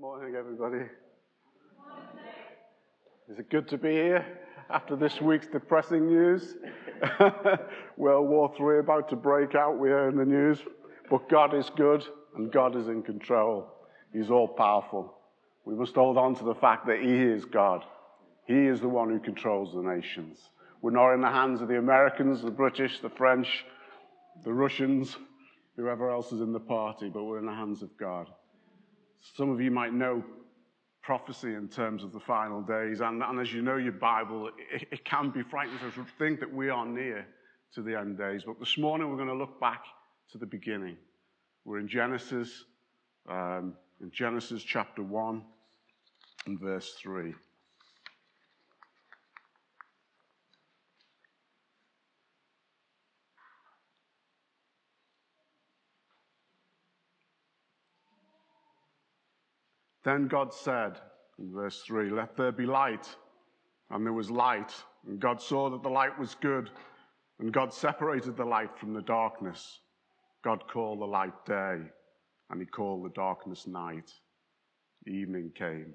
Morning, everybody. Is it good to be here after this week's depressing news? World War III about to break out, we hear in the news. But God is good and God is in control. He's all powerful. We must hold on to the fact that He is God. He is the one who controls the nations. We're not in the hands of the Americans, the British, the French, the Russians, whoever else is in the party, but we're in the hands of God. Some of you might know prophecy in terms of the final days, and, and as you know your Bible, it, it can be frightening to think that we are near to the end days. But this morning we're going to look back to the beginning. We're in Genesis, um, in Genesis chapter 1 and verse 3. Then God said, in verse 3, Let there be light. And there was light. And God saw that the light was good. And God separated the light from the darkness. God called the light day, and he called the darkness night. Evening came,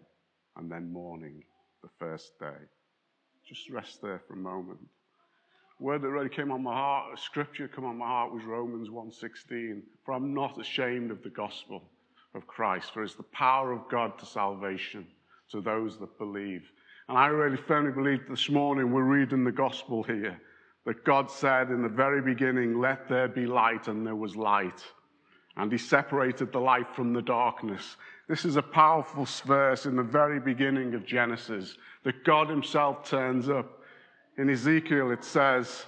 and then morning, the first day. Just rest there for a moment. Word that really came on my heart, scripture came on my heart was Romans 1:16. For I'm not ashamed of the gospel of Christ, for it's the power of God to salvation to those that believe. And I really firmly believe this morning we're reading the gospel here that God said in the very beginning, Let there be light, and there was light. And He separated the light from the darkness. This is a powerful verse in the very beginning of Genesis that God Himself turns up. In Ezekiel, it says,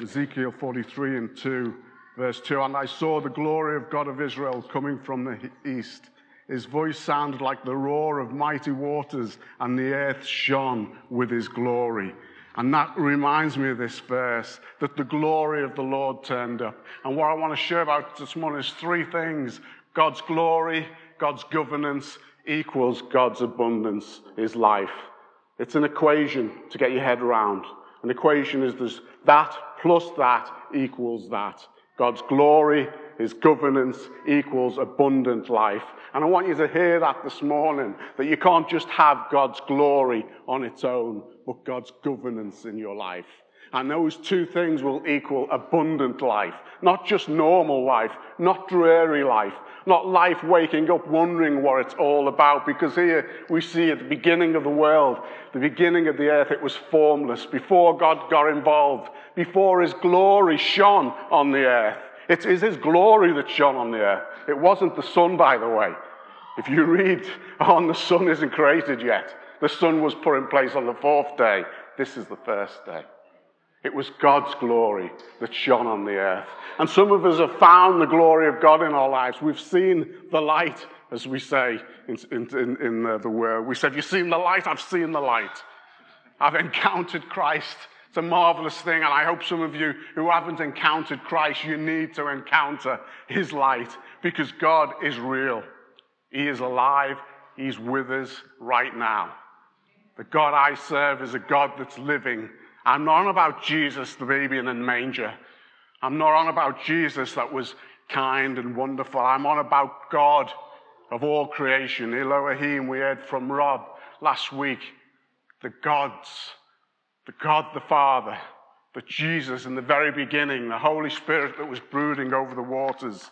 Ezekiel 43 and 2, Verse 2 And I saw the glory of God of Israel coming from the east. His voice sounded like the roar of mighty waters, and the earth shone with his glory. And that reminds me of this verse that the glory of the Lord turned up. And what I want to share about this morning is three things God's glory, God's governance equals God's abundance, his life. It's an equation to get your head around. An equation is there's that plus that equals that. God's glory, His governance equals abundant life. And I want you to hear that this morning, that you can't just have God's glory on its own, but God's governance in your life. And those two things will equal abundant life. Not just normal life, not dreary life, not life waking up wondering what it's all about. Because here we see at the beginning of the world, the beginning of the earth, it was formless. Before God got involved, before His glory shone on the earth. It is His glory that shone on the earth. It wasn't the sun, by the way. If you read on, oh, the sun isn't created yet. The sun was put in place on the fourth day. This is the first day. It was God's glory that shone on the earth. And some of us have found the glory of God in our lives. We've seen the light, as we say in, in, in uh, the word. We said, You've seen the light? I've seen the light. I've encountered Christ. It's a marvelous thing. And I hope some of you who haven't encountered Christ, you need to encounter his light because God is real. He is alive. He's with us right now. The God I serve is a God that's living I'm not on about Jesus, the baby in the manger. I'm not on about Jesus that was kind and wonderful. I'm on about God of all creation. Elohim, we heard from Rob last week. The gods, the God the Father, the Jesus in the very beginning, the Holy Spirit that was brooding over the waters.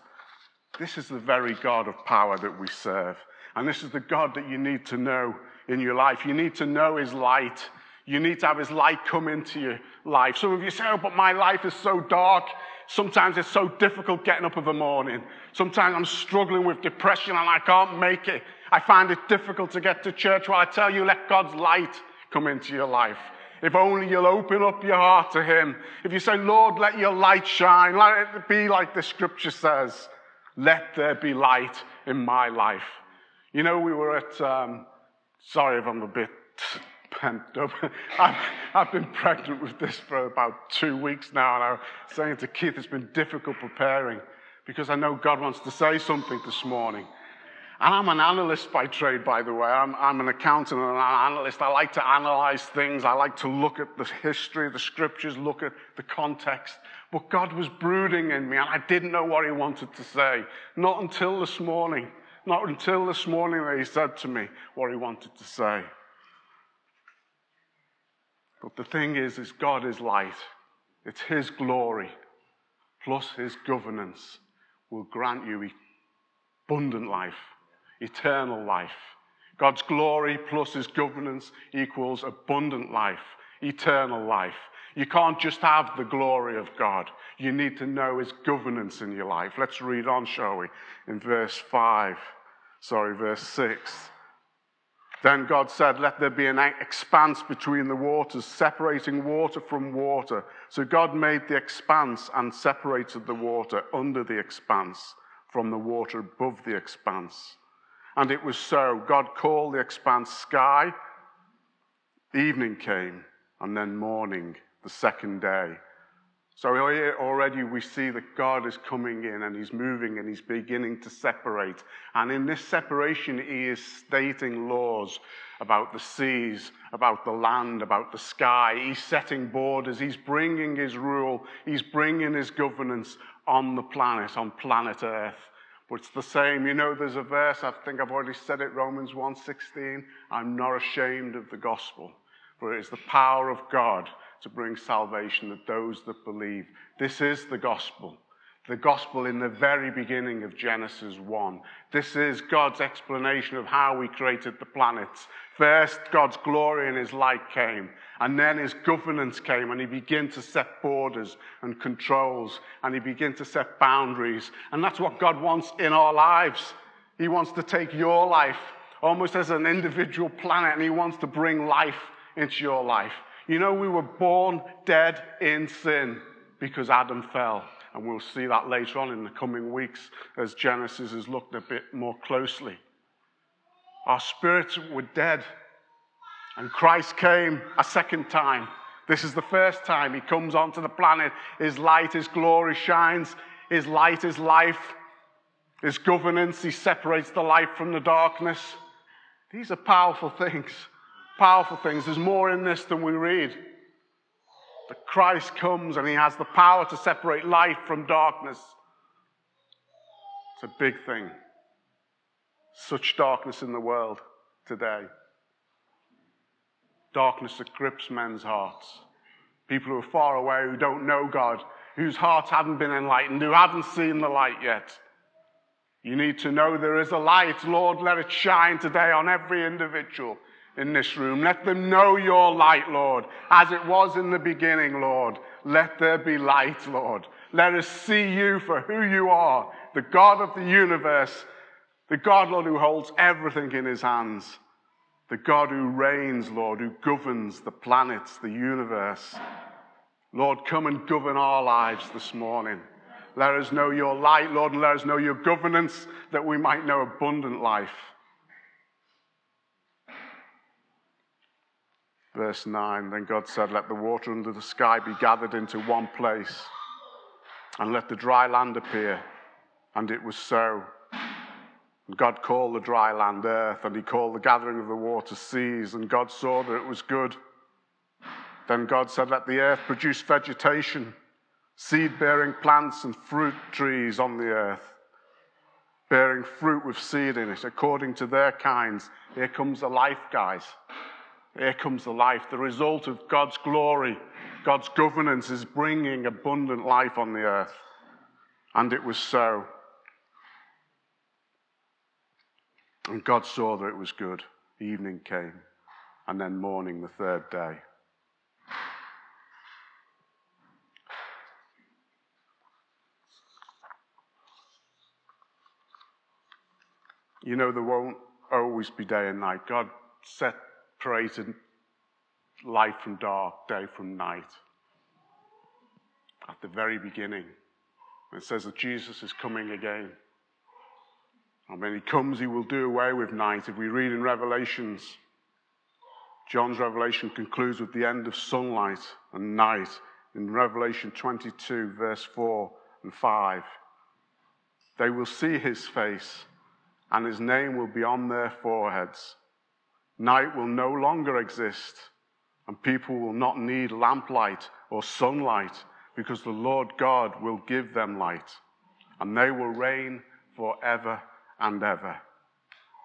This is the very God of power that we serve. And this is the God that you need to know in your life. You need to know His light. You need to have His light come into your life. Some of you say, oh, but my life is so dark. Sometimes it's so difficult getting up in the morning. Sometimes I'm struggling with depression and I can't make it. I find it difficult to get to church. Well, I tell you, let God's light come into your life. If only you'll open up your heart to Him. If you say, Lord, let your light shine, let it be like the scripture says, let there be light in my life. You know, we were at, um, sorry if I'm a bit pent up. I've, I've, been pregnant with this for about two weeks now, and I was saying to Keith, it's been difficult preparing because I know God wants to say something this morning. And I'm an analyst by trade, by the way. I'm, I'm an accountant and an analyst. I like to analyze things. I like to look at the history, the scriptures, look at the context. But God was brooding in me, and I didn't know what He wanted to say. Not until this morning Not until this morning that he said to me what he wanted to say. But the thing is, is God is light. It's his glory plus his governance will grant you abundant life, eternal life. God's glory plus his governance equals abundant life, eternal life. You can't just have the glory of God. You need to know his governance in your life. Let's read on, shall we? In verse 5, sorry, verse 6. Then God said, Let there be an expanse between the waters, separating water from water. So God made the expanse and separated the water under the expanse from the water above the expanse. And it was so. God called the expanse sky. Evening came, and then morning, the second day. So already we see that God is coming in and He's moving and He's beginning to separate. And in this separation, He is stating laws about the seas, about the land, about the sky. He's setting borders. He's bringing His rule. He's bringing His governance on the planet, on planet Earth. But it's the same. You know, there's a verse, I think I've already said it, Romans 1.16. I'm not ashamed of the gospel, for it is the power of God to bring salvation to those that believe. This is the gospel. The gospel in the very beginning of Genesis 1. This is God's explanation of how he created the planets. First, God's glory and his light came, and then his governance came, and he began to set borders and controls, and he began to set boundaries. And that's what God wants in our lives. He wants to take your life almost as an individual planet, and he wants to bring life into your life. You know, we were born dead in sin because Adam fell. And we'll see that later on in the coming weeks as Genesis is looked a bit more closely. Our spirits were dead. And Christ came a second time. This is the first time he comes onto the planet. His light, his glory shines. His light is life. His governance, he separates the light from the darkness. These are powerful things powerful things. There's more in this than we read. That Christ comes and he has the power to separate light from darkness. It's a big thing. Such darkness in the world today. Darkness that grips men's hearts. People who are far away, who don't know God, whose hearts haven't been enlightened, who haven't seen the light yet. You need to know there is a light. Lord, let it shine today on every individual in this room. Let them know your light, Lord, as it was in the beginning, Lord. Let there be light, Lord. Let us see you for who you are, the God of the universe, the God, Lord, who holds everything in his hands, the God who reigns, Lord, who governs the planets, the universe. Lord, come and govern our lives this morning. Let us know your light, Lord, and let us know your governance that we might know abundant life. Verse 9 Then God said, Let the water under the sky be gathered into one place, and let the dry land appear. And it was so. And God called the dry land earth, and he called the gathering of the water seas, and God saw that it was good. Then God said, Let the earth produce vegetation, seed bearing plants and fruit trees on the earth, bearing fruit with seed in it, according to their kinds. Here comes the life, guys. Here comes the life. The result of God's glory, God's governance is bringing abundant life on the earth. And it was so. And God saw that it was good. Evening came, and then morning, the third day. You know, there won't always be day and night. God set created light from dark, day from night. At the very beginning, it says that Jesus is coming again. And when he comes, he will do away with night. If we read in Revelations, John's revelation concludes with the end of sunlight and night in Revelation 22, verse 4 and 5. They will see his face, and his name will be on their foreheads. Night will no longer exist, and people will not need lamplight or sunlight because the Lord God will give them light, and they will reign forever and ever.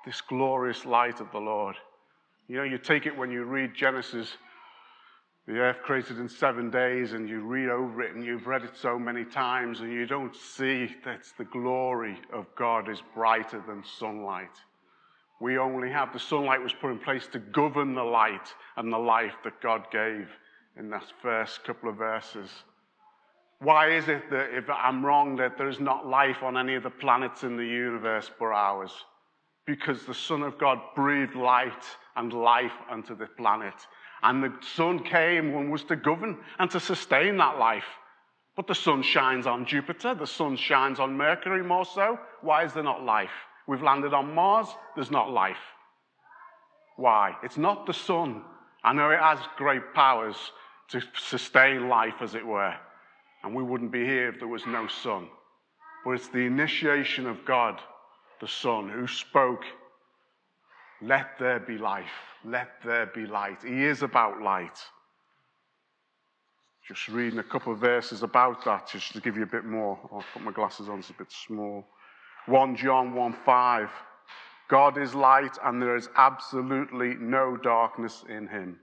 this glorious light of the Lord. You know, you take it when you read Genesis, the earth created in seven days, and you read over it and you've read it so many times, and you don't see that the glory of God is brighter than sunlight. We only have the sunlight was put in place to govern the light and the life that God gave in that first couple of verses. Why is it that if I'm wrong that there is not life on any of the planets in the universe but ours? Because the Son of God breathed light and life unto the planet. And the sun came and was to govern and to sustain that life. But the sun shines on Jupiter, the sun shines on Mercury more so. Why is there not life? We've landed on Mars, there's not life. Why? It's not the sun. I know it has great powers to sustain life, as it were, and we wouldn't be here if there was no sun. But it's the initiation of God, the Son, who spoke, Let there be life, let there be light. He is about light. Just reading a couple of verses about that, just to give you a bit more. I'll put my glasses on, it's a bit small. 1 John 1 5. God is light, and there is absolutely no darkness in him.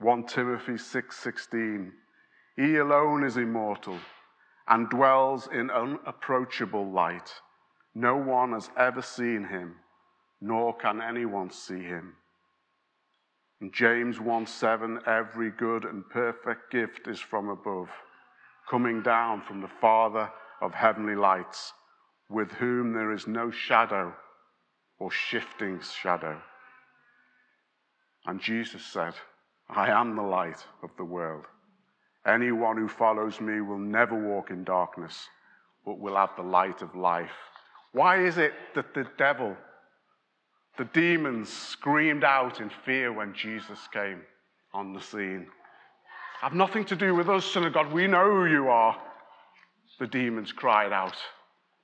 1 Timothy 6:16 He alone is immortal and dwells in unapproachable light. No one has ever seen him, nor can anyone see him. In James 1 7, every good and perfect gift is from above, coming down from the Father of heavenly lights, with whom there is no shadow or shifting shadow. And Jesus said, I am the light of the world. Anyone who follows me will never walk in darkness, but will have the light of life. Why is it that the devil, the demons, screamed out in fear when Jesus came on the scene? Have nothing to do with us, Son of God. We know who you are. The demons cried out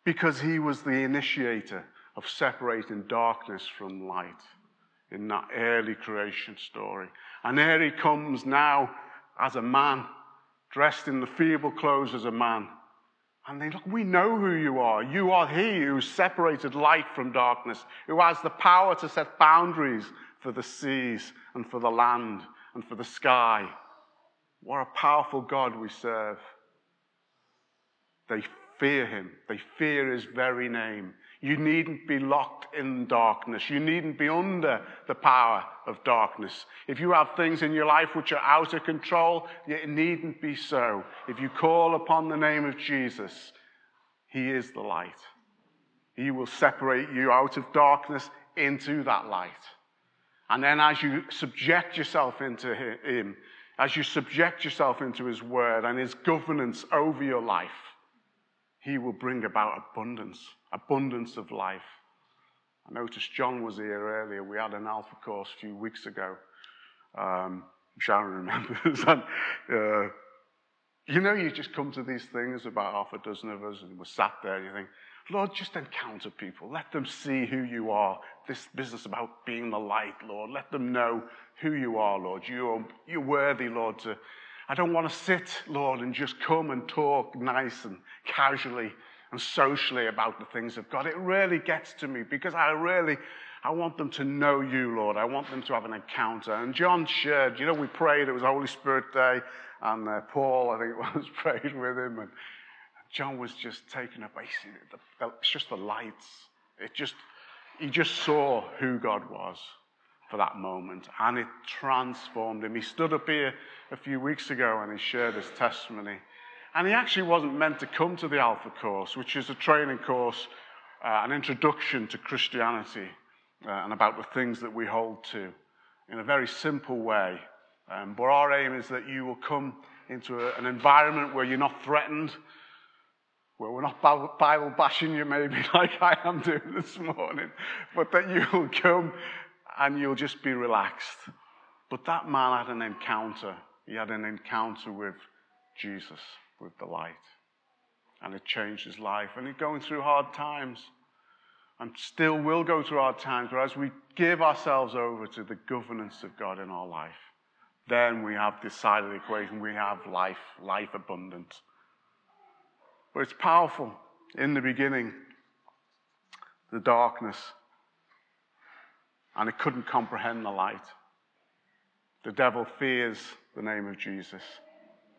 because he was the initiator of separating darkness from light in that early creation story. And here he comes now as a man, dressed in the feeble clothes as a man. And they look, we know who you are. You are he who separated light from darkness, who has the power to set boundaries for the seas and for the land and for the sky. What a powerful God we serve. They fear him, they fear his very name. You needn't be locked in darkness. You needn't be under the power of darkness. If you have things in your life which are out of control, it needn't be so. If you call upon the name of Jesus, He is the light. He will separate you out of darkness into that light. And then as you subject yourself into Him, as you subject yourself into His word and His governance over your life, He will bring about abundance abundance of life. I noticed John was here earlier. We had an alpha course a few weeks ago. Um, Sharon remembers. and, uh, you know, you just come to these things about half a dozen of us, and we're sat there, and you think, Lord, just encounter people. Let them see who you are. This business about being the light, Lord. Let them know who you are, Lord. You're, you're worthy, Lord, to. I don't want to sit, Lord, and just come and talk nice and casually and socially about the things of God. It really gets to me because I really, I want them to know you, Lord. I want them to have an encounter. And John shared, you know, we prayed, it was Holy Spirit Day, and uh, Paul, I think it was, prayed with him, and John was just taken aback. It's just the lights. It just, he just saw who God was for that moment, and it transformed him. He stood up here a few weeks ago and he shared his testimony. And he actually wasn't meant to come to the Alpha course, which is a training course, uh, an introduction to Christianity uh, and about the things that we hold to in a very simple way. Um, but our aim is that you will come into a, an environment where you're not threatened, where we're not Bible bashing you, maybe like I am doing this morning, but that you will come and you'll just be relaxed. But that man had an encounter. He had an encounter with Jesus with the light. And it changed his life. And he's going through hard times. And still will go through hard times. But as we give ourselves over to the governance of God in our life, then we have this side of the equation. We have life, life abundant. But it's powerful. In the beginning, the darkness, and it couldn't comprehend the light. The devil fears the name of Jesus,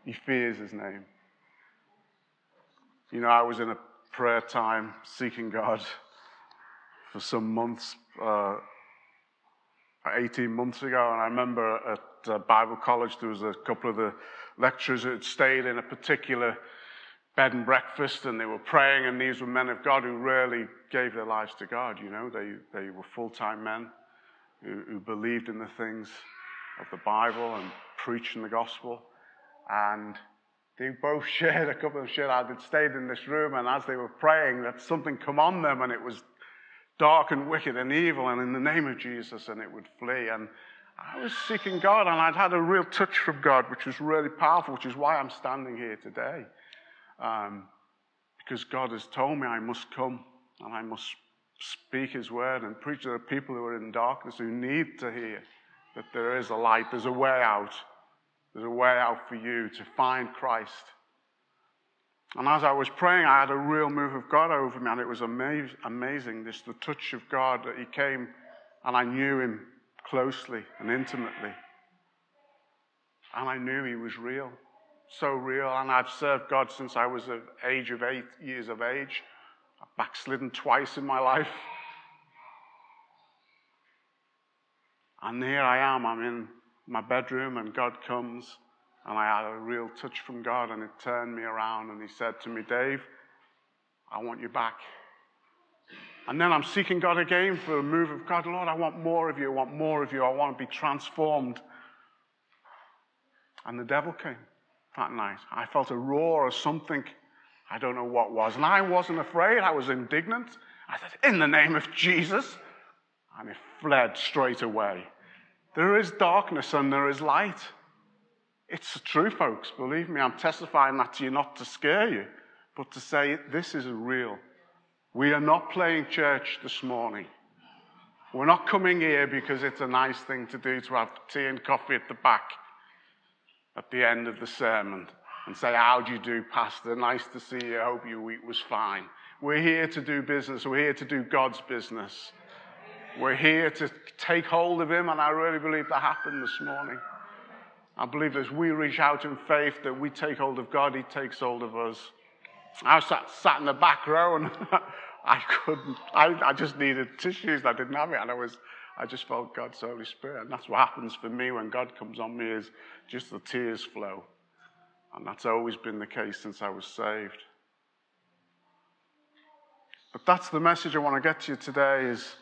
he fears his name. You know, I was in a prayer time seeking God for some months, uh, 18 months ago, and I remember at uh, Bible college there was a couple of the lecturers who had stayed in a particular bed and breakfast and they were praying, and these were men of God who really gave their lives to God. You know, they, they were full time men who, who believed in the things of the Bible and preaching the gospel. And they both shared, a couple of them shared, I had stayed in this room, and as they were praying, that something come on them, and it was dark and wicked and evil, and in the name of Jesus, and it would flee. And I was seeking God, and I'd had a real touch from God, which was really powerful, which is why I'm standing here today. Um, because God has told me I must come and I must speak His word and preach to the people who are in darkness who need to hear that there is a light, there's a way out. There's a way out for you to find Christ. And as I was praying, I had a real move of God over me, and it was amaz- amazing. This the touch of God that He came, and I knew Him closely and intimately. And I knew He was real so real. And I've served God since I was of age of eight years of age. I've backslidden twice in my life. And here I am. I'm in my bedroom, and God comes, and I had a real touch from God, and it turned me around. And He said to me, Dave, I want you back. And then I'm seeking God again for a move of God. Lord, I want more of you. I want more of you. I want to be transformed. And the devil came that night. I felt a roar or something. I don't know what was. And I wasn't afraid. I was indignant. I said, In the name of Jesus. And it fled straight away. There is darkness and there is light. It's true, folks. Believe me, I'm testifying that to you not to scare you, but to say this is real. We are not playing church this morning. We're not coming here because it's a nice thing to do to have tea and coffee at the back at the end of the sermon and say, How do you do, Pastor? Nice to see you. Hope your week was fine. We're here to do business. We're here to do God's business. We're here to take hold of Him, and I really believe that happened this morning. I believe as we reach out in faith that we take hold of God, He takes hold of us. I sat, sat in the back row and I couldn't, I, I just needed tissues. I didn't have it, and I was I just felt God's Holy Spirit. And that's what happens for me when God comes on me is just the tears flow. And that's always been the case since I was saved. But that's the message I want to get to you today is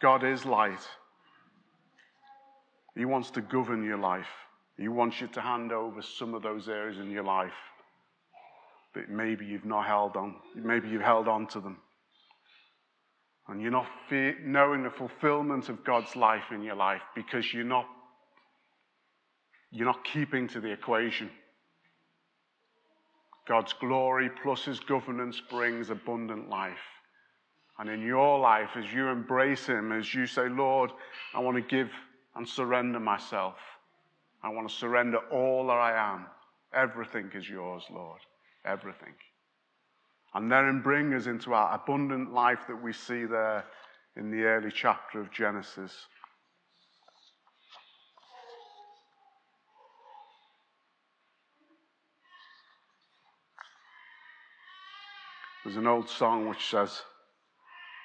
God is light. He wants to govern your life. He wants you to hand over some of those areas in your life that maybe you've not held on. Maybe you've held on to them and you're not knowing the fulfillment of God's life in your life because you're not, you're not keeping to the equation. God's glory plus his governance brings abundant life. And in your life, as you embrace him, as you say, Lord, I want to give and surrender myself, I want to surrender all that I am. Everything is yours, Lord. Everything and then bring us into our abundant life that we see there in the early chapter of Genesis. There's an old song which says,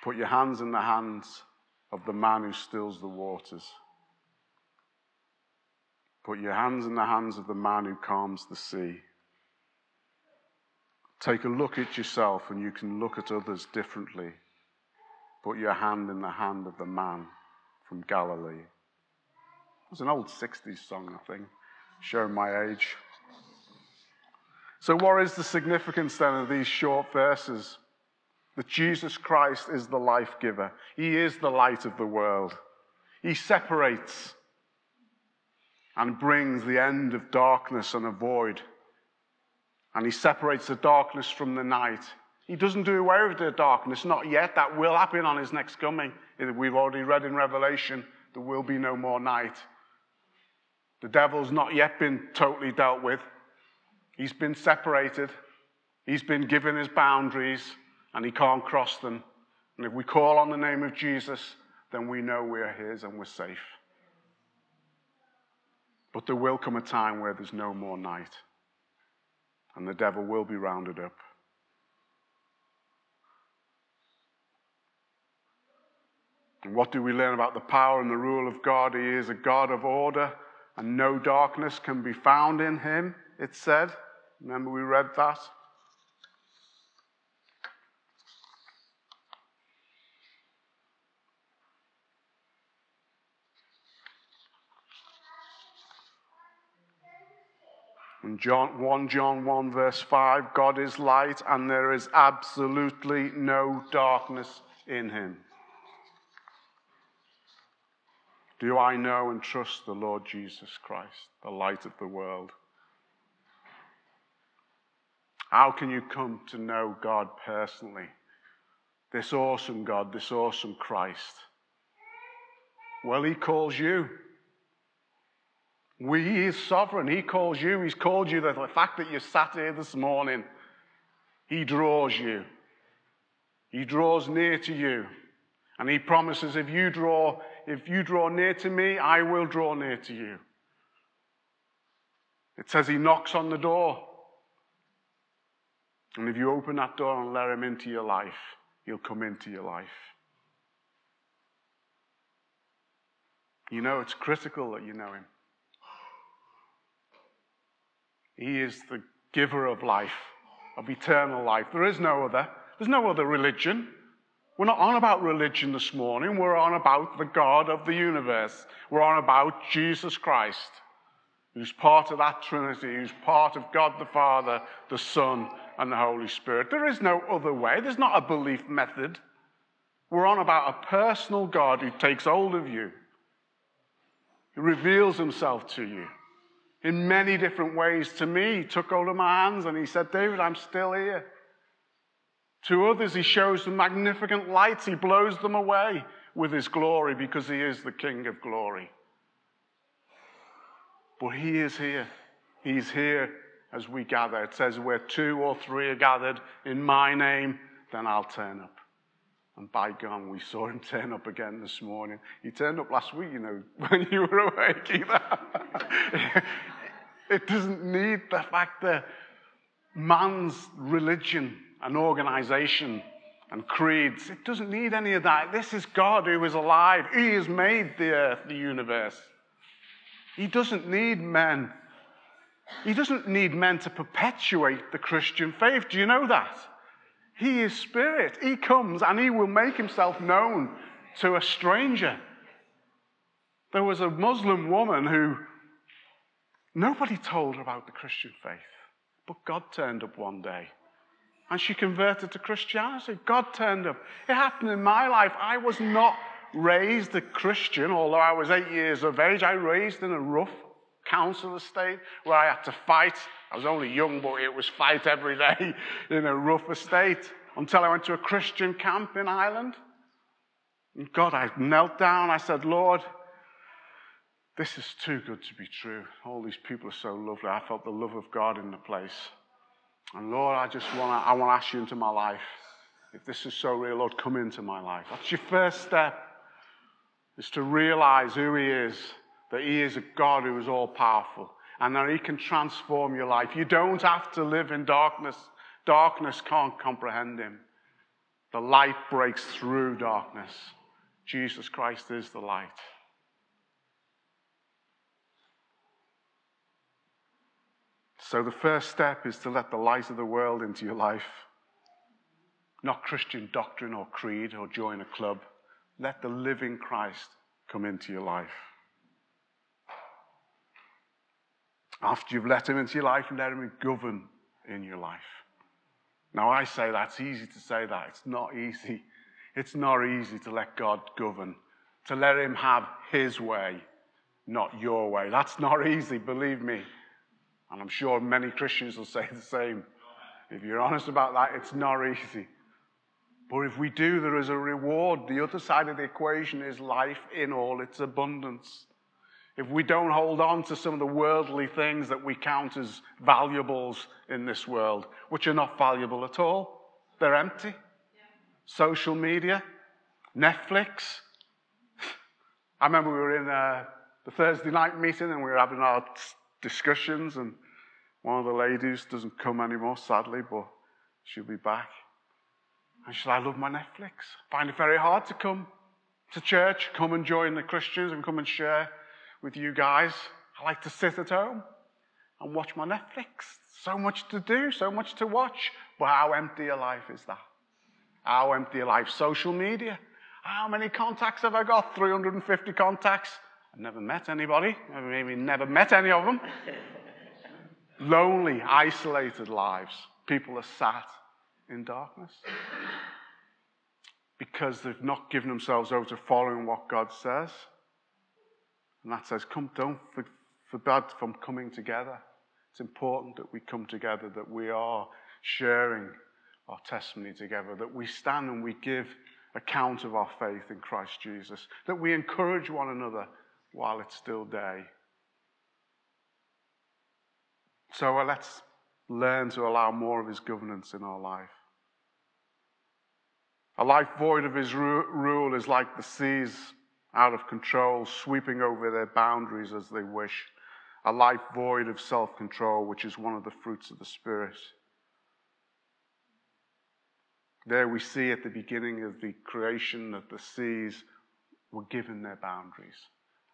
Put your hands in the hands of the man who stills the waters. Put your hands in the hands of the man who calms the sea. Take a look at yourself and you can look at others differently. Put your hand in the hand of the man from Galilee. It was an old 60s song, I think, showing my age. So, what is the significance then of these short verses? That Jesus Christ is the life giver, He is the light of the world. He separates and brings the end of darkness and a void and he separates the darkness from the night. He doesn't do away with the darkness, not yet. That will happen on his next coming. We've already read in Revelation, there will be no more night. The devil's not yet been totally dealt with. He's been separated. He's been given his boundaries, and he can't cross them. And if we call on the name of Jesus, then we know we're His and we're safe. But there will come a time where there's no more night, and the devil will be rounded up. And what do we learn about the power and the rule of God? He is a God of order, and no darkness can be found in him, it said. Remember, we read that? In John, 1 John 1, verse 5, God is light and there is absolutely no darkness in him. Do I know and trust the Lord Jesus Christ, the light of the world? How can you come to know God personally? This awesome God, this awesome Christ. Well, He calls you. We, he is sovereign. He calls you. He's called you. The fact that you sat here this morning, He draws you. He draws near to you. And He promises if you draw, if you draw near to me, I will draw near to you. It says He knocks on the door. And if you open that door and let Him into your life, He'll come into your life. You know, it's critical that you know Him. He is the giver of life, of eternal life. There is no other. There's no other religion. We're not on about religion this morning. We're on about the God of the universe. We're on about Jesus Christ, who's part of that Trinity, who's part of God the Father, the Son, and the Holy Spirit. There is no other way. There's not a belief method. We're on about a personal God who takes hold of you, who reveals himself to you in many different ways. To me, he took hold of my hands and he said, David, I'm still here. To others, he shows them magnificent lights. He blows them away with his glory because he is the King of glory. But he is here. He's here as we gather. It says, Where two or three are gathered in my name, then I'll turn up. And by God, we saw him turn up again this morning. He turned up last week, you know, when you were awake either. it doesn't need the fact that man's religion and organization and creeds, it doesn't need any of that. This is God who is alive. He has made the earth, the universe. He doesn't need men. He doesn't need men to perpetuate the Christian faith. Do you know that? He is spirit. He comes and he will make himself known to a stranger. There was a Muslim woman who nobody told her about the Christian faith, but God turned up one day and she converted to Christianity. God turned up. It happened in my life. I was not raised a Christian, although I was eight years of age. I raised in a rough council estate where I had to fight. I was only young, but it was fight every day in a rough estate until I went to a Christian camp in Ireland. And God, I knelt down. I said, Lord, this is too good to be true. All these people are so lovely. I felt the love of God in the place. And Lord, I just want to I want to ask you into my life. If this is so real, Lord, come into my life. That's your first step, is to realize who He is that He is a God who is all powerful and that He can transform your life. You don't have to live in darkness. Darkness can't comprehend Him. The light breaks through darkness. Jesus Christ is the light. So, the first step is to let the light of the world into your life. Not Christian doctrine or creed or join a club. Let the living Christ come into your life. After you've let him into your life, let him govern in your life. Now, I say that's easy to say that. It's not easy. It's not easy to let God govern, to let him have his way, not your way. That's not easy, believe me. And I'm sure many Christians will say the same. If you're honest about that, it's not easy. But if we do, there is a reward. The other side of the equation is life in all its abundance if we don't hold on to some of the worldly things that we count as valuables in this world, which are not valuable at all, they're empty. Yeah. Social media, Netflix, I remember we were in uh, the Thursday night meeting and we were having our discussions, and one of the ladies doesn't come anymore, sadly, but she'll be back. And she said, I love my Netflix. I find it very hard to come to church, come and join the Christians and come and share with you guys. I like to sit at home and watch my Netflix. So much to do, so much to watch. But how empty a life is that? How empty a life? Social media. How many contacts have I got? 350 contacts. I've never met anybody. I've maybe never met any of them. Lonely, isolated lives. People are sat in darkness because they've not given themselves over to following what God says. And that says, come, don't forbid from coming together. It's important that we come together, that we are sharing our testimony together, that we stand and we give account of our faith in Christ Jesus, that we encourage one another while it's still day. So uh, let's learn to allow more of His governance in our life. A life void of His rule is like the seas out of control, sweeping over their boundaries as they wish. A life void of self control, which is one of the fruits of the Spirit. There we see at the beginning of the creation that the seas were given their boundaries.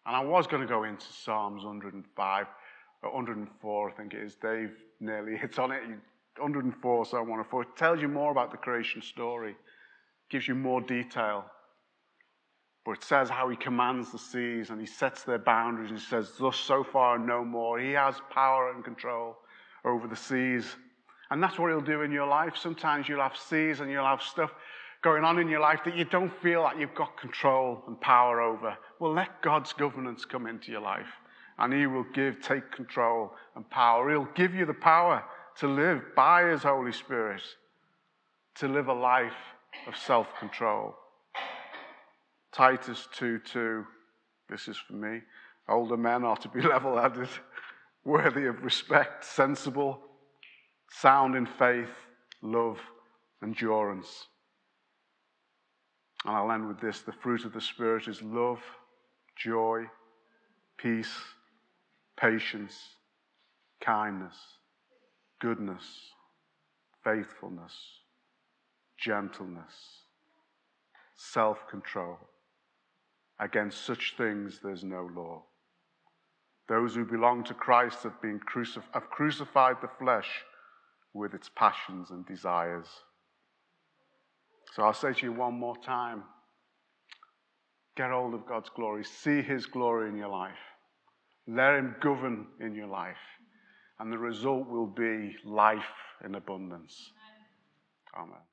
And I was going to go into Psalms 105, 104, I think it is. Dave nearly hits on it. 104, Psalm 104. It tells you more about the creation story, gives you more detail. But it says how he commands the seas and he sets their boundaries and he says, Thus so far no more. He has power and control over the seas. And that's what he'll do in your life. Sometimes you'll have seas and you'll have stuff going on in your life that you don't feel like you've got control and power over. Well, let God's governance come into your life and he will give, take control and power. He'll give you the power to live by his Holy Spirit, to live a life of self control. Titus 2 2, this is for me. Older men are to be level headed, worthy of respect, sensible, sound in faith, love, endurance. And I'll end with this the fruit of the Spirit is love, joy, peace, patience, kindness, goodness, faithfulness, gentleness, self control. Against such things there's no law. Those who belong to Christ have, been crucif- have crucified the flesh with its passions and desires. So I'll say to you one more time get hold of God's glory, see His glory in your life, let Him govern in your life, and the result will be life in abundance. Amen.